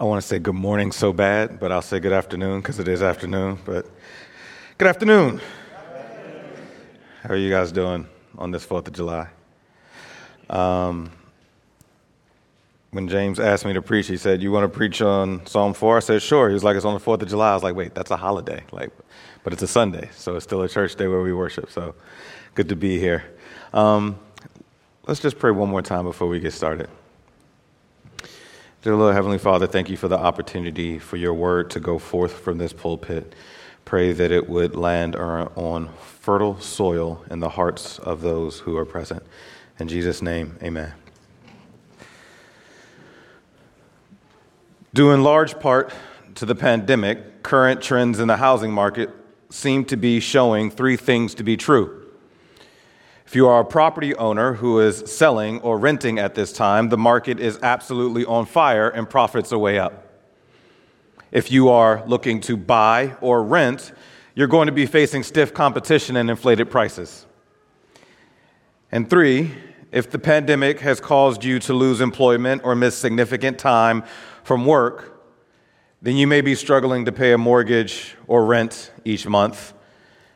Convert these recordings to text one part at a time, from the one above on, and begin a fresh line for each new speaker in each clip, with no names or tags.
I want to say good morning so bad, but I'll say good afternoon because it is afternoon. But good afternoon. How are you guys doing on this 4th of July? Um, when James asked me to preach, he said, You want to preach on Psalm 4? I said, Sure. He was like, It's on the 4th of July. I was like, Wait, that's a holiday. Like, but it's a Sunday, so it's still a church day where we worship. So good to be here. Um, let's just pray one more time before we get started. Dear Lord, Heavenly Father, thank you for the opportunity for your word to go forth from this pulpit. Pray that it would land on fertile soil in the hearts of those who are present. In Jesus' name, amen. Due in large part to the pandemic, current trends in the housing market seem to be showing three things to be true. If you are a property owner who is selling or renting at this time, the market is absolutely on fire and profits are way up. If you are looking to buy or rent, you're going to be facing stiff competition and inflated prices. And three, if the pandemic has caused you to lose employment or miss significant time from work, then you may be struggling to pay a mortgage or rent each month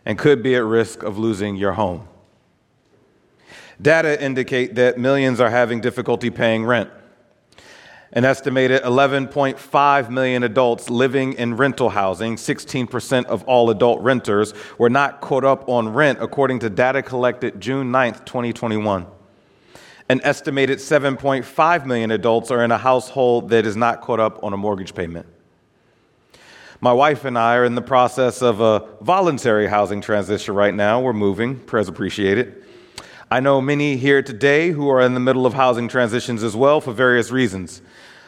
and could be at risk of losing your home. Data indicate that millions are having difficulty paying rent. An estimated 11.5 million adults living in rental housing, 16% of all adult renters, were not caught up on rent, according to data collected June 9, 2021. An estimated 7.5 million adults are in a household that is not caught up on a mortgage payment. My wife and I are in the process of a voluntary housing transition right now. We're moving, prayers appreciated. I know many here today who are in the middle of housing transitions as well for various reasons,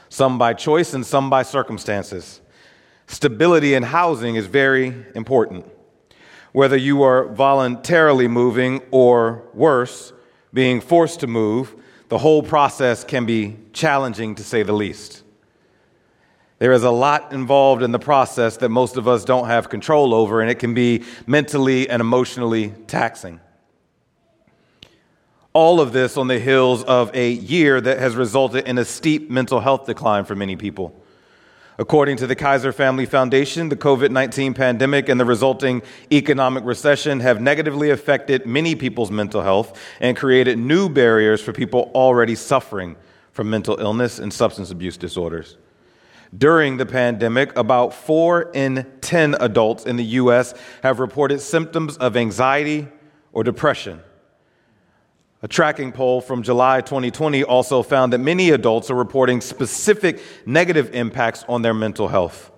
some by choice and some by circumstances. Stability in housing is very important. Whether you are voluntarily moving or worse, being forced to move, the whole process can be challenging to say the least. There is a lot involved in the process that most of us don't have control over, and it can be mentally and emotionally taxing. All of this on the heels of a year that has resulted in a steep mental health decline for many people. According to the Kaiser Family Foundation, the COVID 19 pandemic and the resulting economic recession have negatively affected many people's mental health and created new barriers for people already suffering from mental illness and substance abuse disorders. During the pandemic, about 4 in 10 adults in the U.S. have reported symptoms of anxiety or depression. A tracking poll from July 2020 also found that many adults are reporting specific negative impacts on their mental health,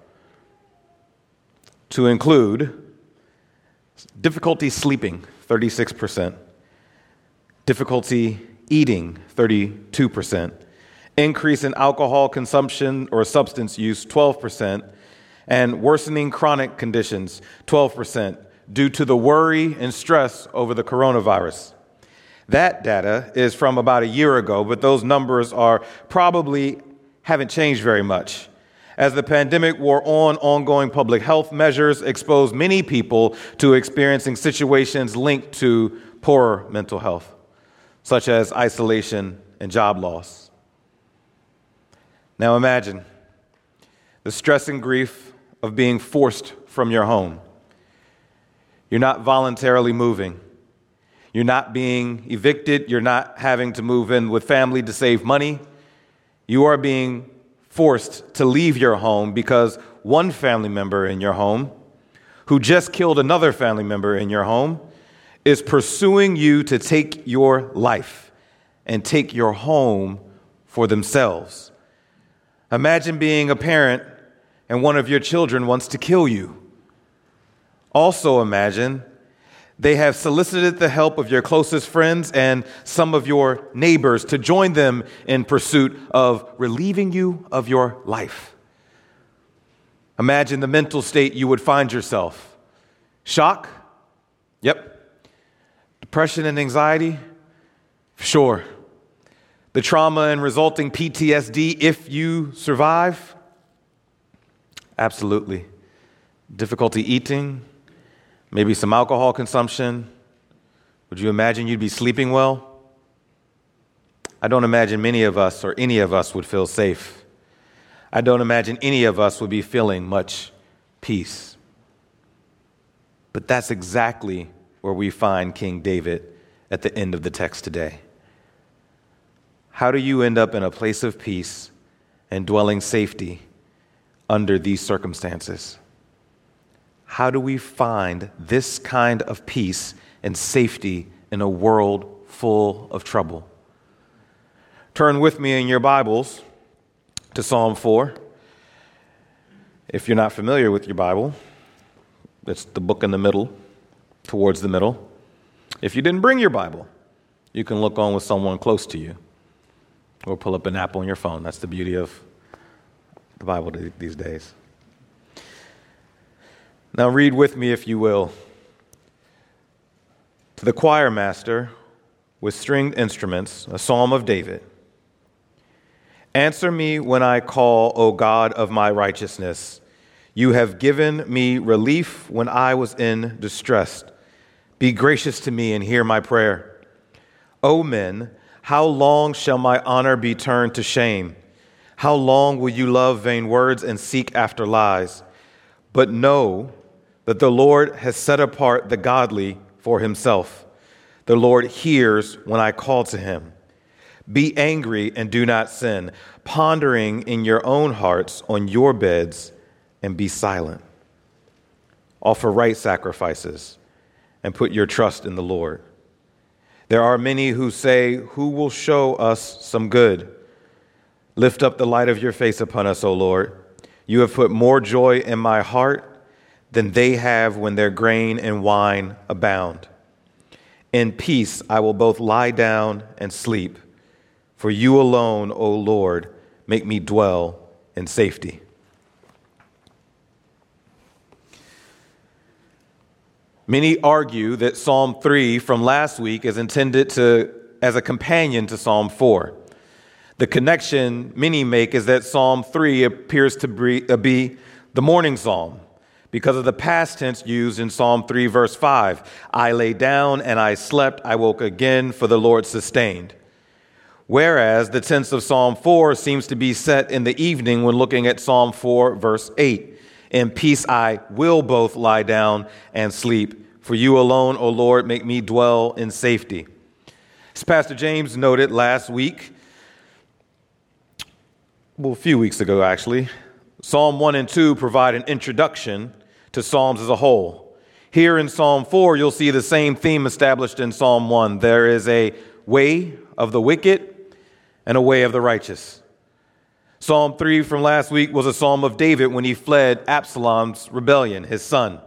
to include difficulty sleeping, 36%, difficulty eating, 32%, increase in alcohol consumption or substance use, 12%, and worsening chronic conditions, 12%, due to the worry and stress over the coronavirus. That data is from about a year ago, but those numbers are probably haven't changed very much. As the pandemic wore on, ongoing public health measures exposed many people to experiencing situations linked to poor mental health, such as isolation and job loss. Now imagine the stress and grief of being forced from your home. You're not voluntarily moving. You're not being evicted. You're not having to move in with family to save money. You are being forced to leave your home because one family member in your home, who just killed another family member in your home, is pursuing you to take your life and take your home for themselves. Imagine being a parent and one of your children wants to kill you. Also, imagine they have solicited the help of your closest friends and some of your neighbors to join them in pursuit of relieving you of your life. Imagine the mental state you would find yourself shock? Yep. Depression and anxiety? Sure. The trauma and resulting PTSD if you survive? Absolutely. Difficulty eating? Maybe some alcohol consumption. Would you imagine you'd be sleeping well? I don't imagine many of us or any of us would feel safe. I don't imagine any of us would be feeling much peace. But that's exactly where we find King David at the end of the text today. How do you end up in a place of peace and dwelling safety under these circumstances? How do we find this kind of peace and safety in a world full of trouble? Turn with me in your Bibles to Psalm 4. If you're not familiar with your Bible, it's the book in the middle, towards the middle. If you didn't bring your Bible, you can look on with someone close to you or pull up an app on your phone. That's the beauty of the Bible these days. Now, read with me, if you will. To the choir master with stringed instruments, a psalm of David. Answer me when I call, O God of my righteousness. You have given me relief when I was in distress. Be gracious to me and hear my prayer. O men, how long shall my honor be turned to shame? How long will you love vain words and seek after lies? But know that the Lord has set apart the godly for himself. The Lord hears when I call to him. Be angry and do not sin, pondering in your own hearts on your beds, and be silent. Offer right sacrifices and put your trust in the Lord. There are many who say, Who will show us some good? Lift up the light of your face upon us, O Lord. You have put more joy in my heart than they have when their grain and wine abound. In peace I will both lie down and sleep for you alone, O Lord, make me dwell in safety. Many argue that Psalm 3 from last week is intended to, as a companion to Psalm 4. The connection many make is that Psalm 3 appears to be, be the morning psalm because of the past tense used in Psalm 3, verse 5. I lay down and I slept, I woke again, for the Lord sustained. Whereas the tense of Psalm 4 seems to be set in the evening when looking at Psalm 4, verse 8. In peace I will both lie down and sleep. For you alone, O Lord, make me dwell in safety. As Pastor James noted last week, well, a few weeks ago actually, Psalm 1 and 2 provide an introduction to Psalms as a whole. Here in Psalm 4, you'll see the same theme established in Psalm 1. There is a way of the wicked and a way of the righteous. Psalm 3 from last week was a psalm of David when he fled Absalom's rebellion, his son.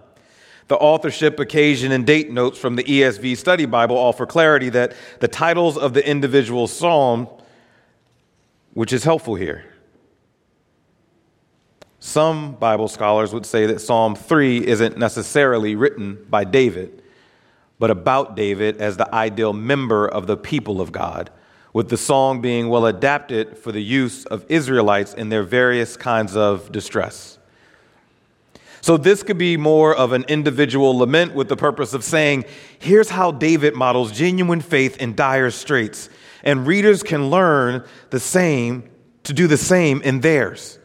The authorship, occasion, and date notes from the ESV Study Bible offer clarity that the titles of the individual psalm, which is helpful here. Some Bible scholars would say that Psalm 3 isn't necessarily written by David, but about David as the ideal member of the people of God with the song being well adapted for the use of Israelites in their various kinds of distress. So, this could be more of an individual lament with the purpose of saying, here's how David models genuine faith in dire straits, and readers can learn the same to do the same in theirs.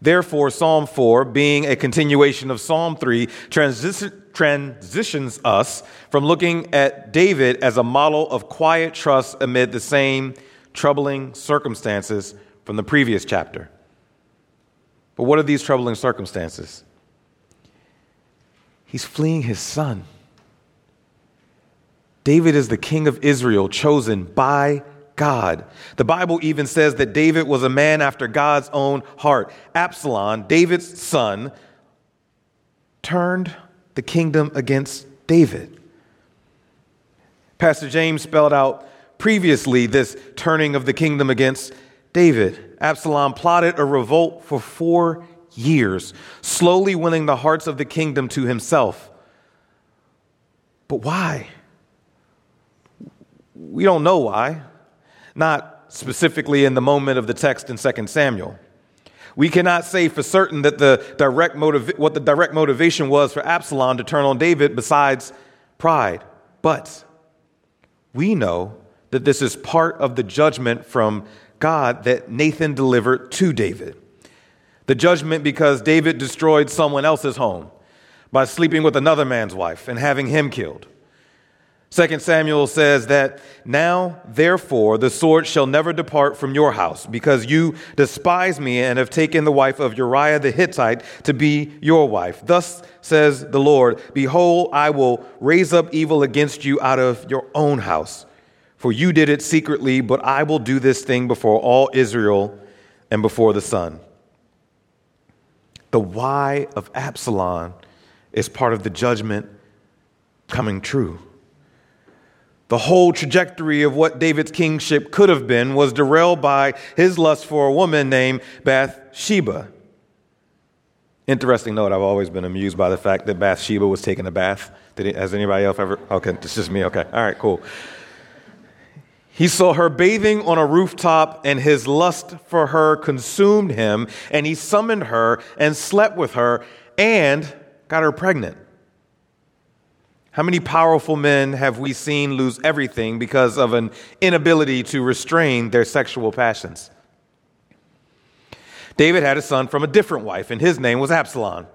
Therefore, Psalm 4, being a continuation of Psalm 3, transitions us from looking at David as a model of quiet trust amid the same troubling circumstances from the previous chapter. But what are these troubling circumstances? He's fleeing his son. David is the king of Israel, chosen by God. The Bible even says that David was a man after God's own heart. Absalom, David's son, turned the kingdom against David. Pastor James spelled out previously this turning of the kingdom against David. Absalom plotted a revolt for four years, slowly winning the hearts of the kingdom to himself. But why? We don't know why not specifically in the moment of the text in 2 Samuel. We cannot say for certain that the direct what the direct motivation was for Absalom to turn on David besides pride. But we know that this is part of the judgment from God that Nathan delivered to David. The judgment because David destroyed someone else's home by sleeping with another man's wife and having him killed. Second Samuel says that now, therefore, the sword shall never depart from your house, because you despise me and have taken the wife of Uriah the Hittite to be your wife. Thus says the Lord Behold, I will raise up evil against you out of your own house. For you did it secretly, but I will do this thing before all Israel and before the sun. The why of Absalom is part of the judgment coming true. The whole trajectory of what David's kingship could have been was derailed by his lust for a woman named Bathsheba. Interesting note, I've always been amused by the fact that Bathsheba was taking a bath. Did it, has anybody else ever? Okay, it's just me. Okay, all right, cool. He saw her bathing on a rooftop, and his lust for her consumed him, and he summoned her and slept with her and got her pregnant. How many powerful men have we seen lose everything because of an inability to restrain their sexual passions? David had a son from a different wife, and his name was Absalom.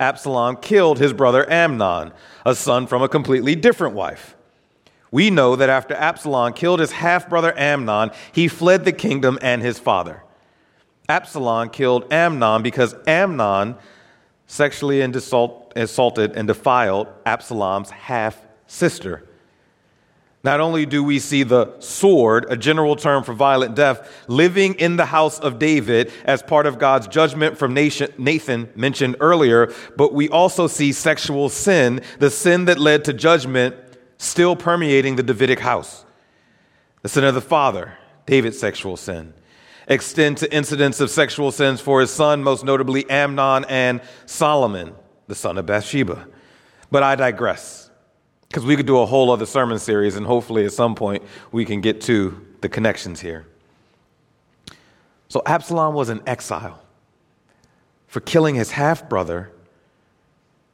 Absalom killed his brother Amnon, a son from a completely different wife. We know that after Absalom killed his half brother Amnon, he fled the kingdom and his father. Absalom killed Amnon because Amnon sexually assaulted and defiled Absalom's half sister. Not only do we see the sword, a general term for violent death, living in the house of David as part of God's judgment from Nathan mentioned earlier, but we also see sexual sin, the sin that led to judgment, still permeating the Davidic house. The sin of the father, David's sexual sin extend to incidents of sexual sins for his son, most notably Amnon and Solomon, the son of Bathsheba. But I digress, because we could do a whole other sermon series, and hopefully at some point we can get to the connections here. So Absalom was in exile for killing his half brother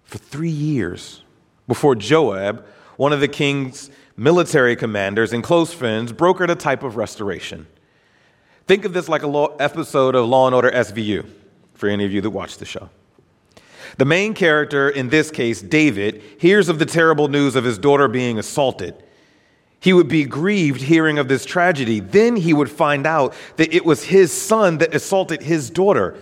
for three years before Joab, one of the king's military commanders and close friends, brokered a type of restoration. Think of this like a law, episode of Law and Order SVU, for any of you that watch the show. The main character, in this case, David, hears of the terrible news of his daughter being assaulted. He would be grieved hearing of this tragedy. Then he would find out that it was his son that assaulted his daughter,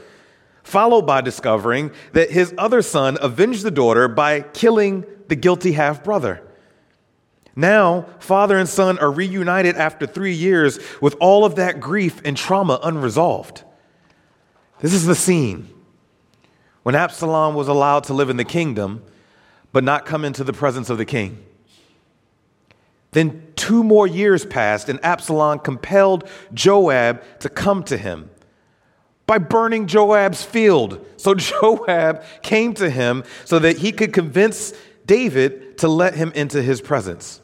followed by discovering that his other son avenged the daughter by killing the guilty half brother. Now, father and son are reunited after three years with all of that grief and trauma unresolved. This is the scene when Absalom was allowed to live in the kingdom, but not come into the presence of the king. Then two more years passed, and Absalom compelled Joab to come to him by burning Joab's field. So Joab came to him so that he could convince David to let him into his presence.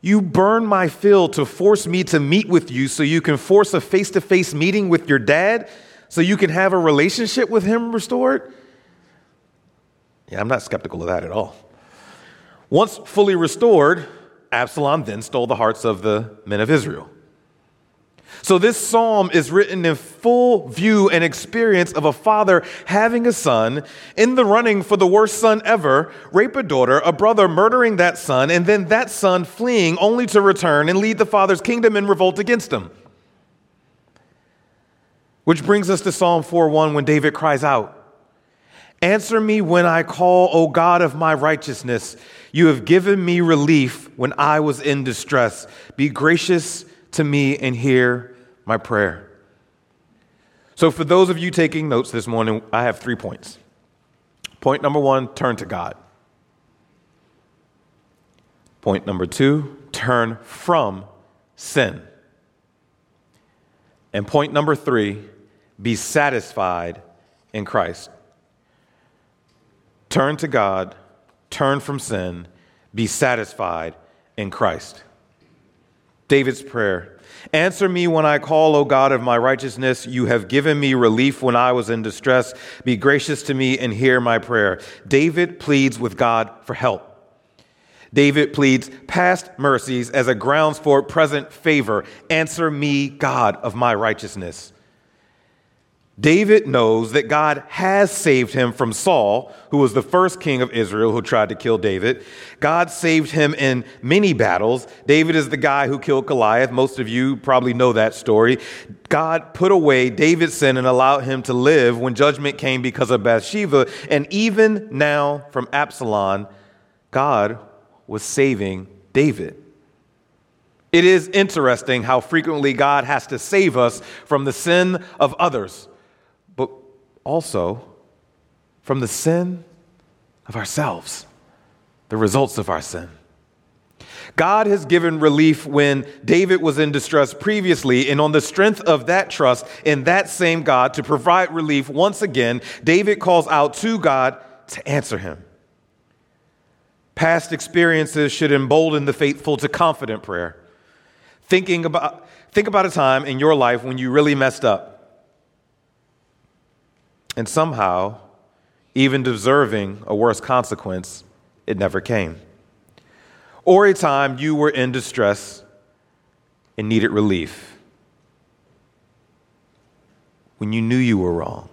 You burn my field to force me to meet with you so you can force a face to face meeting with your dad so you can have a relationship with him restored? Yeah, I'm not skeptical of that at all. Once fully restored, Absalom then stole the hearts of the men of Israel. So, this psalm is written in full view and experience of a father having a son in the running for the worst son ever, rape a daughter, a brother murdering that son, and then that son fleeing only to return and lead the father's kingdom in revolt against him. Which brings us to Psalm 4:1 when David cries out, Answer me when I call, O God of my righteousness. You have given me relief when I was in distress. Be gracious to me and hear my prayer. So, for those of you taking notes this morning, I have three points. Point number one turn to God. Point number two turn from sin. And point number three be satisfied in Christ. Turn to God, turn from sin, be satisfied in Christ. David's prayer Answer me when I call, O God of my righteousness. You have given me relief when I was in distress. Be gracious to me and hear my prayer. David pleads with God for help. David pleads past mercies as a grounds for present favor. Answer me, God of my righteousness. David knows that God has saved him from Saul, who was the first king of Israel who tried to kill David. God saved him in many battles. David is the guy who killed Goliath. Most of you probably know that story. God put away David's sin and allowed him to live when judgment came because of Bathsheba. And even now, from Absalom, God was saving David. It is interesting how frequently God has to save us from the sin of others also from the sin of ourselves, the results of our sin. God has given relief when David was in distress previously, and on the strength of that trust in that same God to provide relief once again, David calls out to God to answer him. Past experiences should embolden the faithful to confident prayer. Thinking about, think about a time in your life when you really messed up and somehow, even deserving a worse consequence, it never came. Or a time you were in distress and needed relief when you knew you were wrong.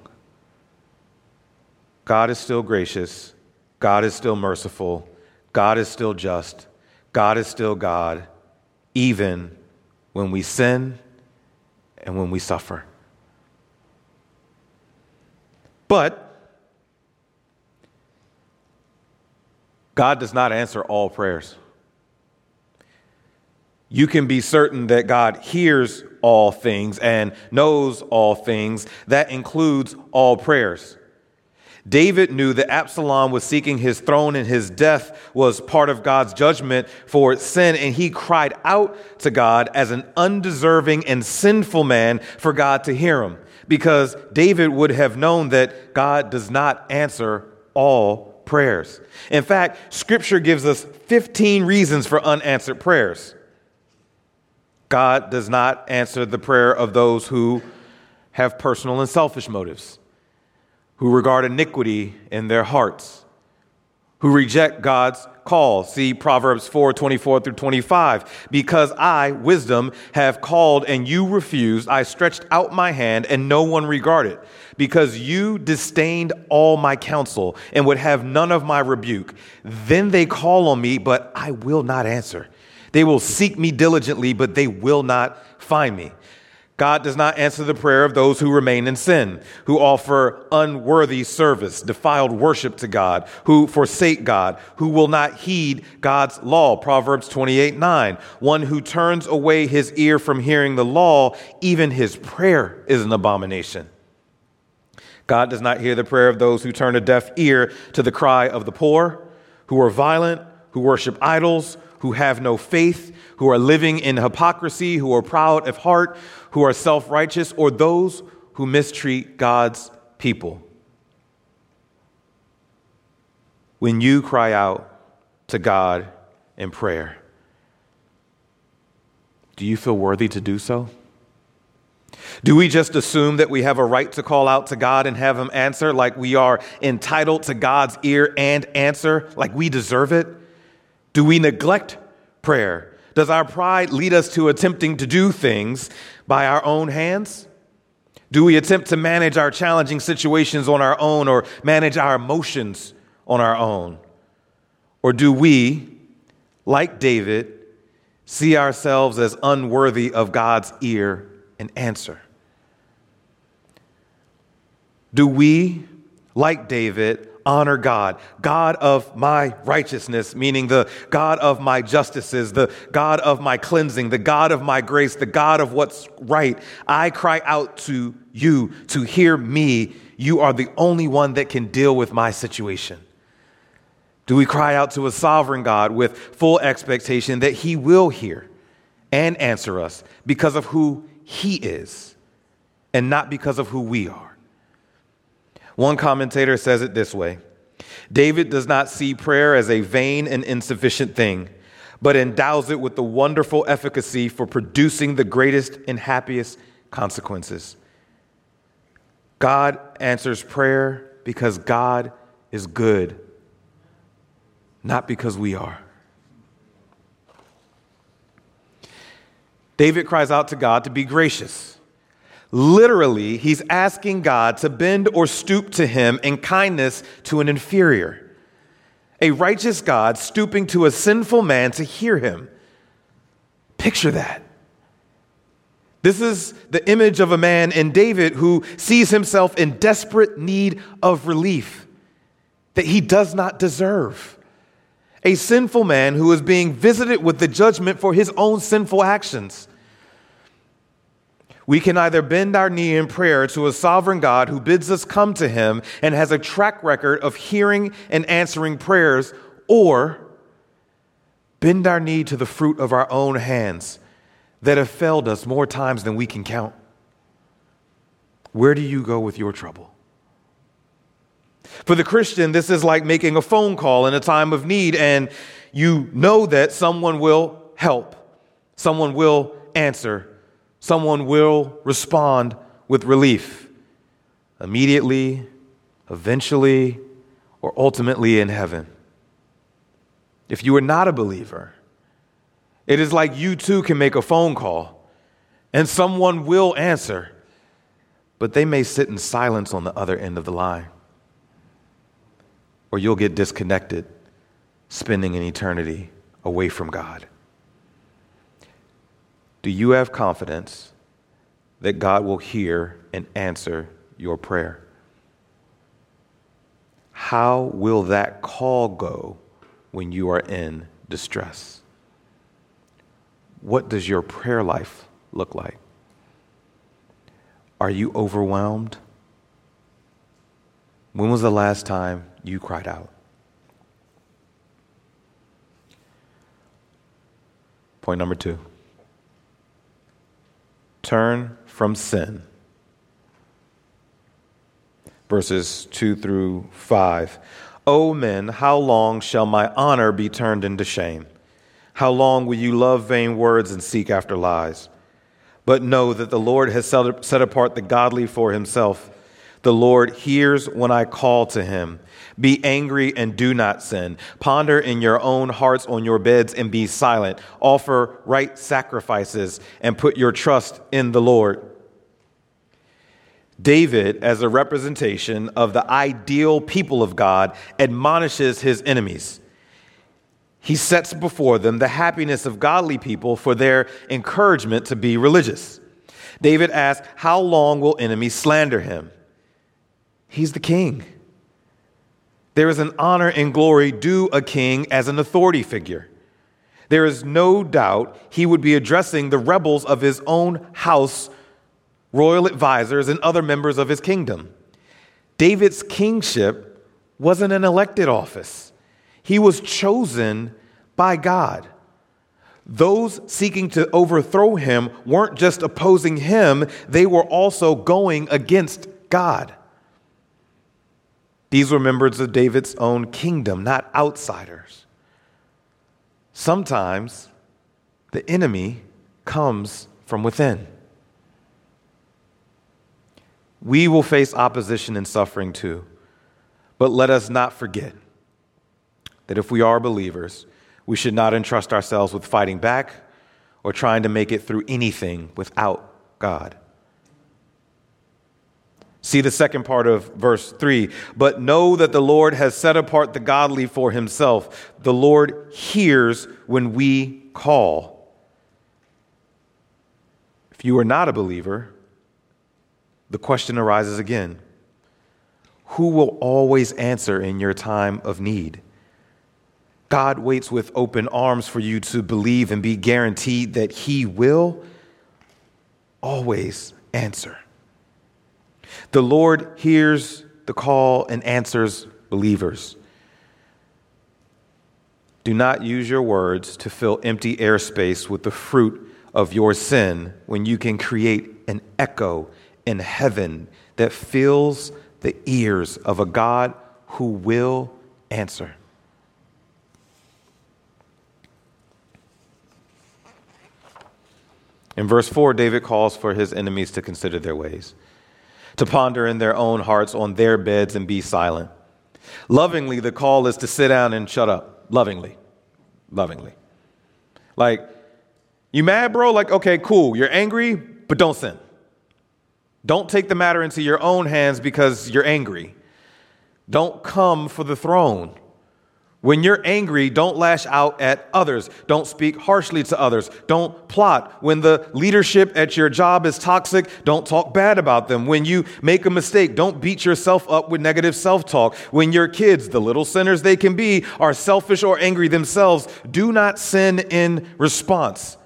God is still gracious, God is still merciful, God is still just, God is still God, even when we sin and when we suffer. But God does not answer all prayers. You can be certain that God hears all things and knows all things. That includes all prayers. David knew that Absalom was seeking his throne and his death was part of God's judgment for sin, and he cried out to God as an undeserving and sinful man for God to hear him because David would have known that God does not answer all prayers. In fact, Scripture gives us 15 reasons for unanswered prayers. God does not answer the prayer of those who have personal and selfish motives, who regard iniquity in their hearts, who reject God's call. See Proverbs 4 24 through 25. Because I, wisdom, have called and you refused, I stretched out my hand and no one regarded. Because you disdained all my counsel and would have none of my rebuke. Then they call on me, but I will not answer. They will seek me diligently, but they will not find me. God does not answer the prayer of those who remain in sin, who offer unworthy service, defiled worship to God, who forsake God, who will not heed God's law. Proverbs 28 9. One who turns away his ear from hearing the law, even his prayer is an abomination. God does not hear the prayer of those who turn a deaf ear to the cry of the poor, who are violent, who worship idols, who have no faith, who are living in hypocrisy, who are proud of heart, who are self righteous, or those who mistreat God's people. When you cry out to God in prayer, do you feel worthy to do so? Do we just assume that we have a right to call out to God and have Him answer like we are entitled to God's ear and answer like we deserve it? Do we neglect prayer? Does our pride lead us to attempting to do things by our own hands? Do we attempt to manage our challenging situations on our own or manage our emotions on our own? Or do we, like David, see ourselves as unworthy of God's ear and answer? Do we, like David, honor God, God of my righteousness, meaning the God of my justices, the God of my cleansing, the God of my grace, the God of what's right. I cry out to you to hear me. You are the only one that can deal with my situation. Do we cry out to a sovereign God with full expectation that He will hear and answer us because of who He is and not because of who we are? One commentator says it this way David does not see prayer as a vain and insufficient thing, but endows it with the wonderful efficacy for producing the greatest and happiest consequences. God answers prayer because God is good, not because we are. David cries out to God to be gracious. Literally, he's asking God to bend or stoop to him in kindness to an inferior. A righteous God stooping to a sinful man to hear him. Picture that. This is the image of a man in David who sees himself in desperate need of relief that he does not deserve. A sinful man who is being visited with the judgment for his own sinful actions. We can either bend our knee in prayer to a sovereign God who bids us come to him and has a track record of hearing and answering prayers, or bend our knee to the fruit of our own hands that have failed us more times than we can count. Where do you go with your trouble? For the Christian, this is like making a phone call in a time of need, and you know that someone will help, someone will answer, someone will respond with relief immediately, eventually, or ultimately in heaven. If you are not a believer, it is like you too can make a phone call and someone will answer, but they may sit in silence on the other end of the line. Or you'll get disconnected, spending an eternity away from God. Do you have confidence that God will hear and answer your prayer? How will that call go when you are in distress? What does your prayer life look like? Are you overwhelmed? When was the last time you cried out? Point number two turn from sin. Verses 2 through 5. O men, how long shall my honor be turned into shame? How long will you love vain words and seek after lies? But know that the Lord has set apart the godly for himself. The Lord hears when I call to him. Be angry and do not sin. Ponder in your own hearts on your beds and be silent. Offer right sacrifices and put your trust in the Lord. David, as a representation of the ideal people of God, admonishes his enemies. He sets before them the happiness of godly people for their encouragement to be religious. David asks, How long will enemies slander him? He's the king. There is an honor and glory due a king as an authority figure. There is no doubt he would be addressing the rebels of his own house, royal advisors, and other members of his kingdom. David's kingship wasn't an elected office, he was chosen by God. Those seeking to overthrow him weren't just opposing him, they were also going against God. These were members of David's own kingdom, not outsiders. Sometimes the enemy comes from within. We will face opposition and suffering too. But let us not forget that if we are believers, we should not entrust ourselves with fighting back or trying to make it through anything without God. See the second part of verse 3. But know that the Lord has set apart the godly for himself. The Lord hears when we call. If you are not a believer, the question arises again Who will always answer in your time of need? God waits with open arms for you to believe and be guaranteed that He will always answer. The Lord hears the call and answers believers. Do not use your words to fill empty airspace with the fruit of your sin when you can create an echo in heaven that fills the ears of a God who will answer. In verse 4, David calls for his enemies to consider their ways to ponder in their own hearts on their beds and be silent. Lovingly, the call is to sit down and shut up. Lovingly. Lovingly. Like, you mad, bro? Like, okay, cool. You're angry, but don't sin. Don't take the matter into your own hands because you're angry. Don't come for the throne. When you're angry, don't lash out at others. Don't speak harshly to others. Don't plot. When the leadership at your job is toxic, don't talk bad about them. When you make a mistake, don't beat yourself up with negative self talk. When your kids, the little sinners they can be, are selfish or angry themselves, do not sin in response.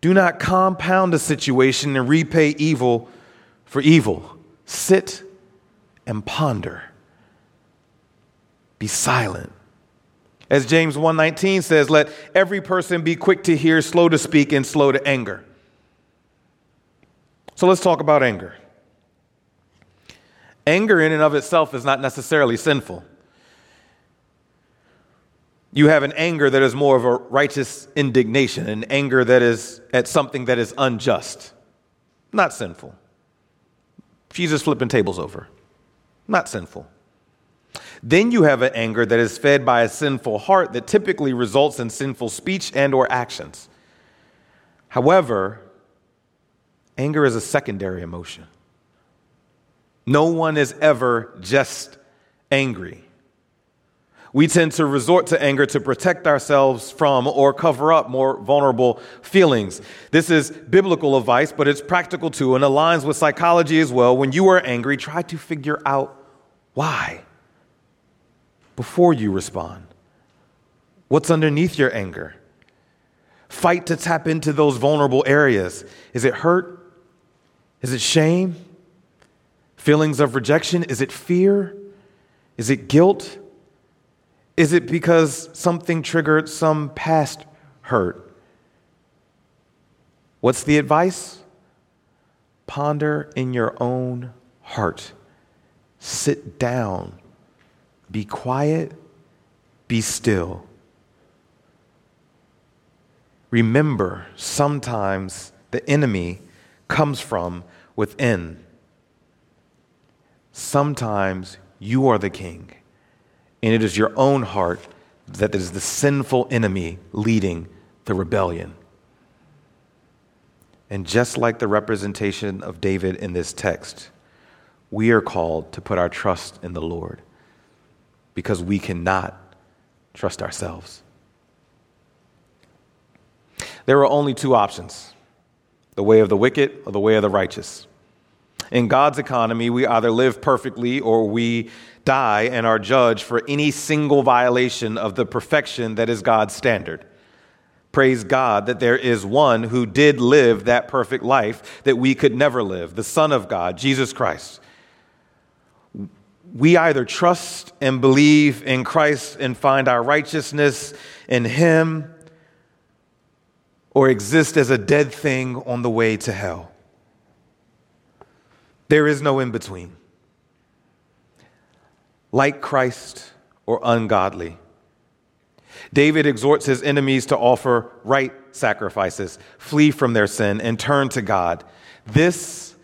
Do not compound a situation and repay evil for evil. Sit and ponder. Be silent. As James 1:19 says, let every person be quick to hear, slow to speak and slow to anger. So let's talk about anger. Anger in and of itself is not necessarily sinful. You have an anger that is more of a righteous indignation, an anger that is at something that is unjust, not sinful. Jesus flipping tables over, not sinful. Then you have an anger that is fed by a sinful heart that typically results in sinful speech and or actions. However, anger is a secondary emotion. No one is ever just angry. We tend to resort to anger to protect ourselves from or cover up more vulnerable feelings. This is biblical advice, but it's practical too and aligns with psychology as well. When you are angry, try to figure out why before you respond? What's underneath your anger? Fight to tap into those vulnerable areas. Is it hurt? Is it shame? Feelings of rejection? Is it fear? Is it guilt? Is it because something triggered some past hurt? What's the advice? Ponder in your own heart. Sit down be quiet, be still. Remember, sometimes the enemy comes from within. Sometimes you are the king, and it is your own heart that is the sinful enemy leading the rebellion. And just like the representation of David in this text, we are called to put our trust in the Lord because we cannot trust ourselves. There are only two options the way of the wicked or the way of the righteous. In God's economy, we either live perfectly or we die and are judged for any single violation of the perfection that is God's standard. Praise God that there is one who did live that perfect life that we could never live, the Son of God, Jesus Christ we either trust and believe in Christ and find our righteousness in Him, or exist as a dead thing on the way to hell. There is no in between. Like Christ or ungodly. David exhorts his enemies to offer right sacrifices, flee from their sin, and turn to God. This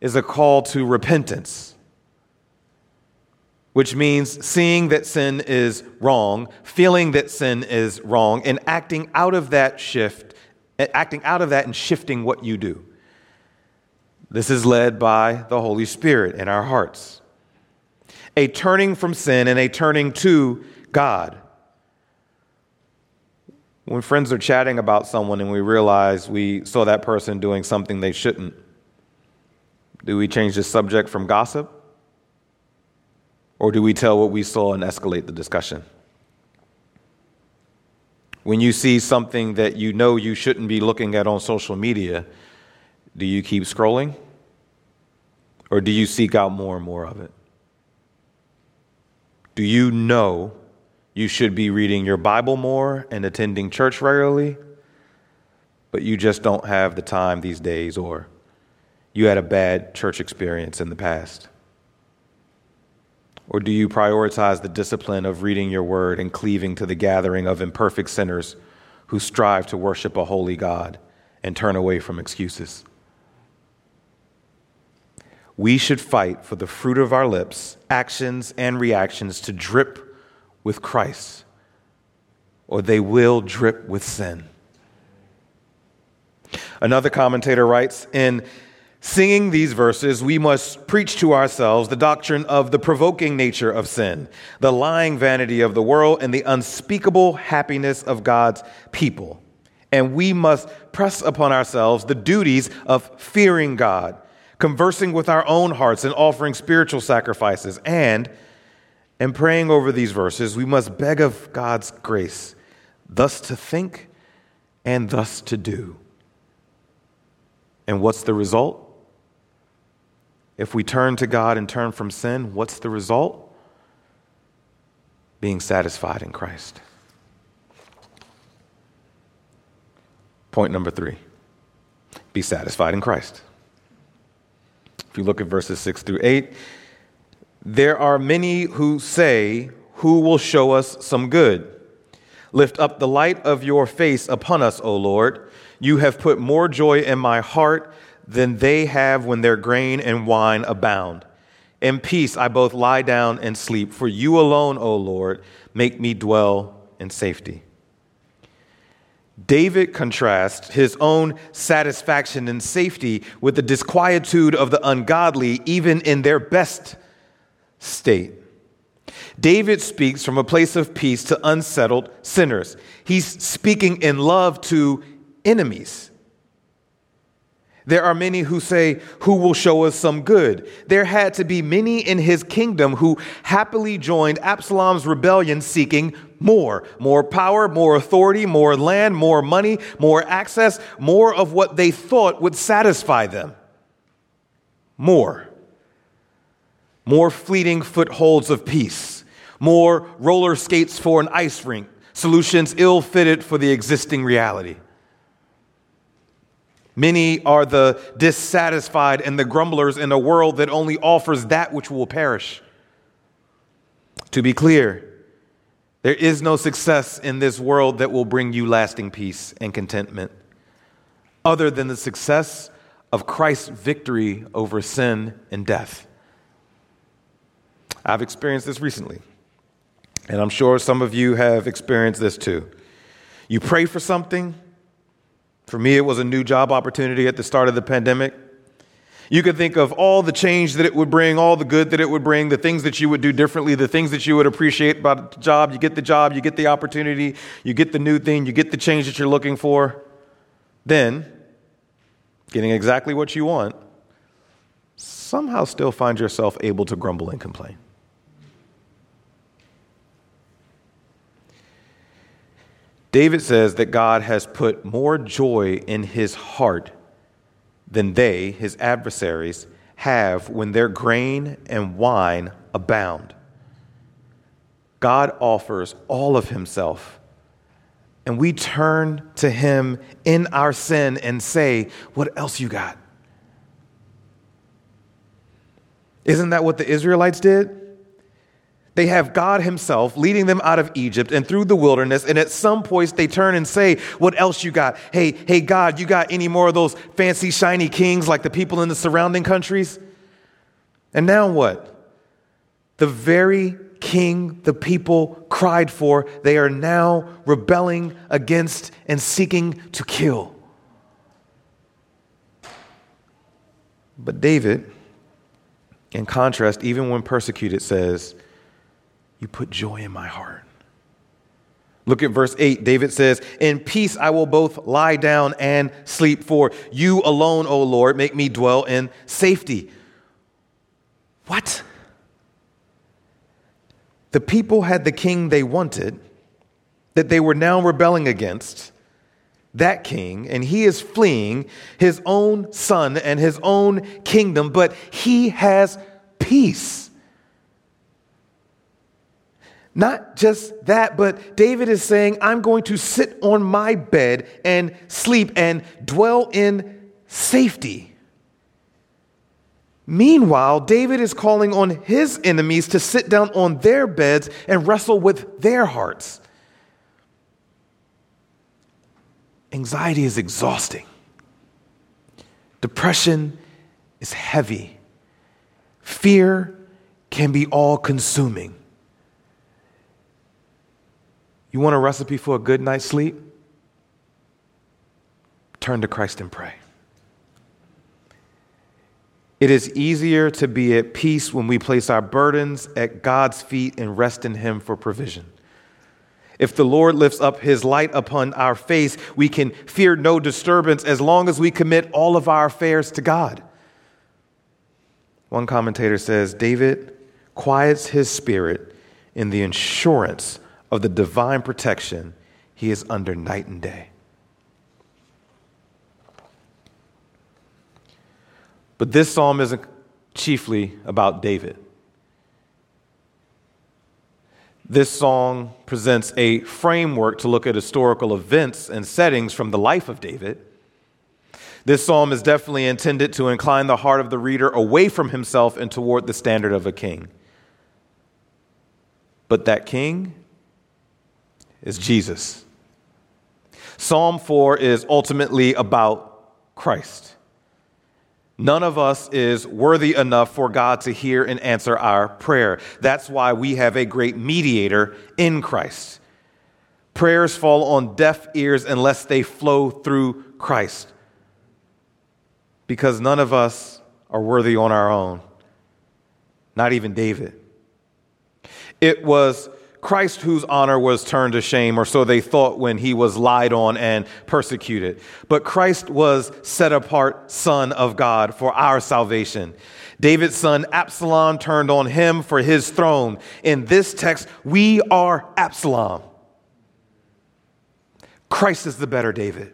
is a call to repentance which means seeing that sin is wrong, feeling that sin is wrong, and acting out of that shift, eh, acting out of that and shifting what you do. This is led by the Holy Spirit in our hearts. A turning from sin and a turning to God. When friends are chatting about someone and we realize we saw that person doing something they shouldn't, do we change the subject from gossip or do we tell what we saw and escalate the discussion? When you see something that you know you shouldn't be looking at on social media, do you keep scrolling? Or do you seek out more and more of it? Do you know you should be reading your Bible more and attending church regularly, but you just don't have the time these days, or you had a bad church experience in the past? Or do you prioritize the discipline of reading your word and cleaving to the gathering of imperfect sinners who strive to worship a holy God and turn away from excuses? We should fight for the fruit of our lips, actions and reactions to drip with Christ, or they will drip with sin. Another commentator writes In Singing these verses, we must preach to ourselves the doctrine of the provoking nature of sin, the lying vanity of the world, and the unspeakable happiness of God's people. And we must press upon ourselves the duties of fearing God, conversing with our own hearts, and offering spiritual sacrifices. And in praying over these verses, we must beg of God's grace, thus to think and thus to do. And what's the result? If we turn to God and turn from sin, what's the result? Being satisfied in Christ. Point number three be satisfied in Christ. If you look at verses 6 through 8, there are many who say, Who will show us some good? Lift up the light of your face upon us, O Lord. You have put more joy in my heart than they have when their grain and wine abound. In peace I both lie down and sleep, for you alone, O Lord, make me dwell in safety. David contrasts his own satisfaction and safety with the disquietude of the ungodly, even in their best state. David speaks from a place of peace to unsettled sinners. He's speaking in love to enemies. There are many who say, Who will show us some good? There had to be many in his kingdom who happily joined Absalom's rebellion seeking more more power, more authority, more land, more money, more access, more of what they thought would satisfy them. More. More fleeting footholds of peace, more roller skates for an ice rink, solutions ill fitted for the existing reality. Many are the dissatisfied and the grumblers in a world that only offers that which will perish. To be clear, there is no success in this world that will bring you lasting peace and contentment other than the success of Christ's victory over sin and death. I've experienced this recently, and I'm sure some of you have experienced this too. You pray for something, for me, it was a new job opportunity at the start of the pandemic. You could think of all the change that it would bring, all the good that it would bring, the things that you would do differently, the things that you would appreciate about the job. You get the job, you get the opportunity, you get the new thing, you get the change that you're looking for. Then, getting exactly what you want, somehow still find yourself able to grumble and complain. David says that God has put more joy in his heart than they, his adversaries, have when their grain and wine abound. God offers all of himself, and we turn to him in our sin and say, What else you got? Isn't that what the Israelites did? They have God Himself leading them out of Egypt and through the wilderness. And at some points, they turn and say, What else you got? Hey, hey, God, you got any more of those fancy, shiny kings like the people in the surrounding countries? And now what? The very king the people cried for, they are now rebelling against and seeking to kill. But David, in contrast, even when persecuted, says, you put joy in my heart. Look at verse 8. David says, In peace I will both lie down and sleep, for you alone, O Lord, make me dwell in safety. What? The people had the king they wanted, that they were now rebelling against, that king, and he is fleeing his own son and his own kingdom, but he has peace. Not just that, but David is saying, I'm going to sit on my bed and sleep and dwell in safety. Meanwhile, David is calling on his enemies to sit down on their beds and wrestle with their hearts. Anxiety is exhausting, depression is heavy, fear can be all consuming. You want a recipe for a good night's sleep? Turn to Christ and pray. It is easier to be at peace when we place our burdens at God's feet and rest in Him for provision. If the Lord lifts up his light upon our face, we can fear no disturbance as long as we commit all of our affairs to God. One commentator says David quiets his spirit in the assurance of the divine protection he is under night and day. But this psalm isn't chiefly about David. This song presents a framework to look at historical events and settings from the life of David. This psalm is definitely intended to incline the heart of the reader away from himself and toward the standard of a king. But that king is Jesus. Psalm 4 is ultimately about Christ. None of us is worthy enough for God to hear and answer our prayer. That's why we have a great mediator in Christ. Prayers fall on deaf ears unless they flow through Christ. Because none of us are worthy on our own, not even David. It was Christ, whose honor was turned to shame, or so they thought when he was lied on and persecuted. But Christ was set apart Son of God for our salvation. David's son Absalom turned on him for his throne. In this text, we are Absalom. Christ is the better David.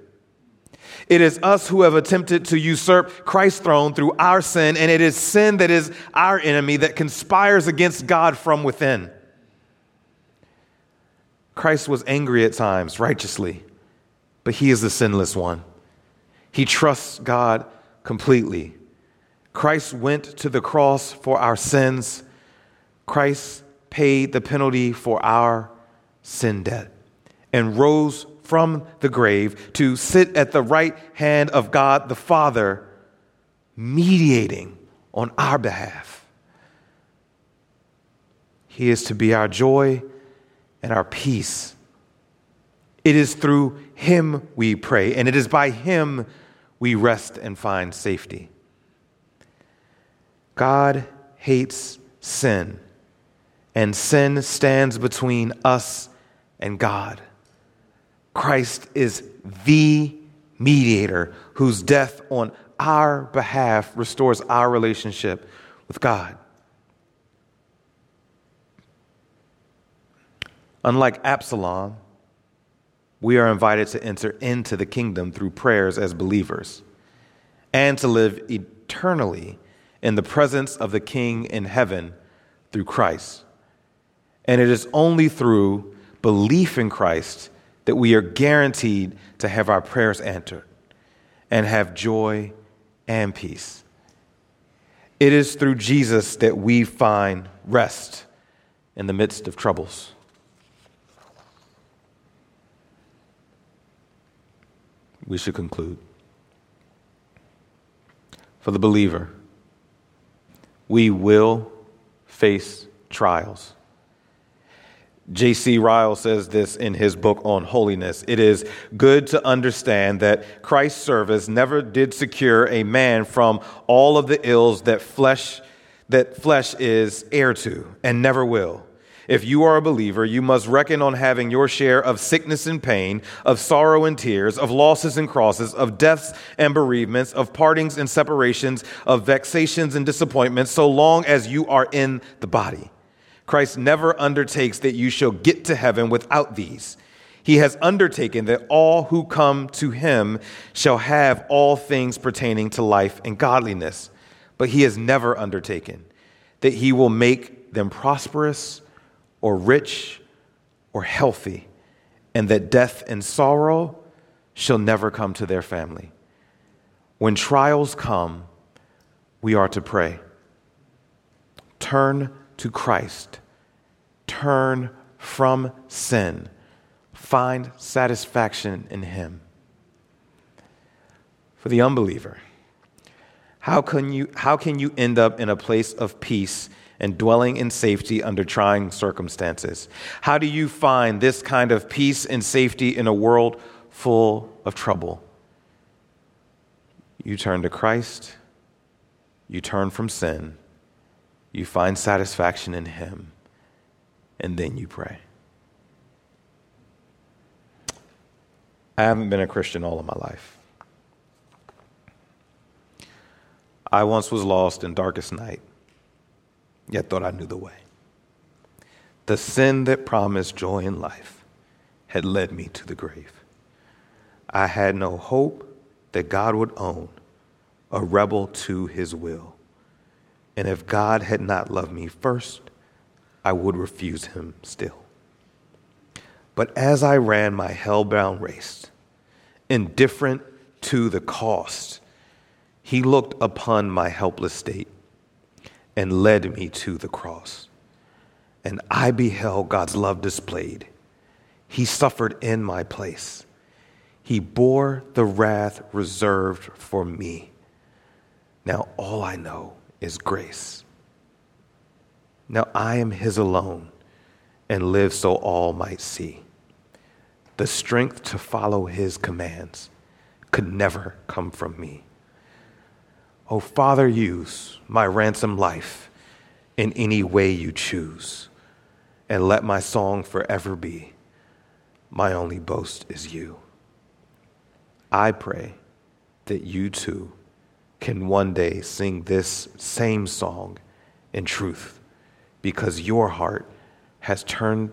It is us who have attempted to usurp Christ's throne through our sin, and it is sin that is our enemy that conspires against God from within. Christ was angry at times, righteously, but he is the sinless one. He trusts God completely. Christ went to the cross for our sins. Christ paid the penalty for our sin debt and rose from the grave to sit at the right hand of God the Father, mediating on our behalf. He is to be our joy and our peace. It is through Him we pray, and it is by Him we rest and find safety. God hates sin, and sin stands between us and God. Christ is the mediator whose death on our behalf restores our relationship with God. Unlike Absalom, we are invited to enter into the kingdom through prayers as believers and to live eternally in the presence of the King in heaven through Christ. And it is only through belief in Christ that we are guaranteed to have our prayers answered and have joy and peace. It is through Jesus that we find rest in the midst of troubles. We should conclude. For the believer, we will face trials. J.C. Ryle says this in his book on holiness. It is good to understand that Christ's service never did secure a man from all of the ills that flesh, that flesh is heir to and never will. If you are a believer, you must reckon on having your share of sickness and pain, of sorrow and tears, of losses and crosses, of deaths and bereavements, of partings and separations, of vexations and disappointments, so long as you are in the body. Christ never undertakes that you shall get to heaven without these. He has undertaken that all who come to him shall have all things pertaining to life and godliness. But he has never undertaken that he will make them prosperous or rich or healthy, and that death and sorrow shall never come to their family. When trials come, we are to pray. Turn to Christ. Turn from sin. Find satisfaction in Him. For the unbeliever, how can you, how can you end up in a place of peace and dwelling in safety under trying circumstances? How do you find this kind of peace and safety in a world full of trouble? You turn to Christ, you turn from sin, you find satisfaction in Him, and then you pray. I haven't been a Christian all of my life. I once was lost in darkest night, yet thought I knew the way. The sin that promised joy in life had led me to the grave. I had no hope that God would own a rebel to his will. And if God had not loved me first, I would refuse him still. But as I ran my hell-bound race, indifferent to the cost, he looked upon my helpless state and led me to the cross. And I beheld God's love displayed. He suffered in my place. He bore the wrath reserved for me. Now all I know is grace. Now I am His alone and live so all might see. The strength to follow His commands could never come from me. Oh, Father, use my ransom life in any way you choose, and let my song forever be my only boast is you. I pray that you too can one day sing this same song in truth because your heart has turned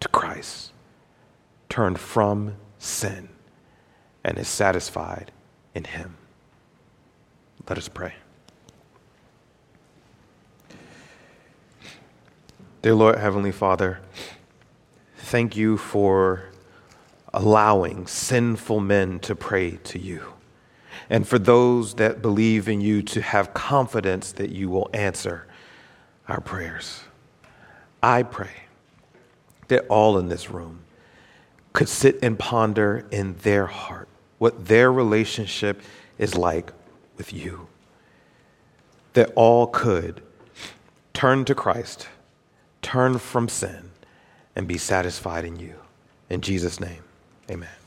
to Christ, turned from sin, and is satisfied in Him. Let us pray. Dear Lord, Heavenly Father, thank you for allowing sinful men to pray to you. And for those that believe in you to have confidence that you will answer our prayers. I pray that all in this room could sit and ponder in their heart what their relationship is like with you. That all could turn to Christ, turn from sin, and be satisfied in you. In Jesus' name. Amen.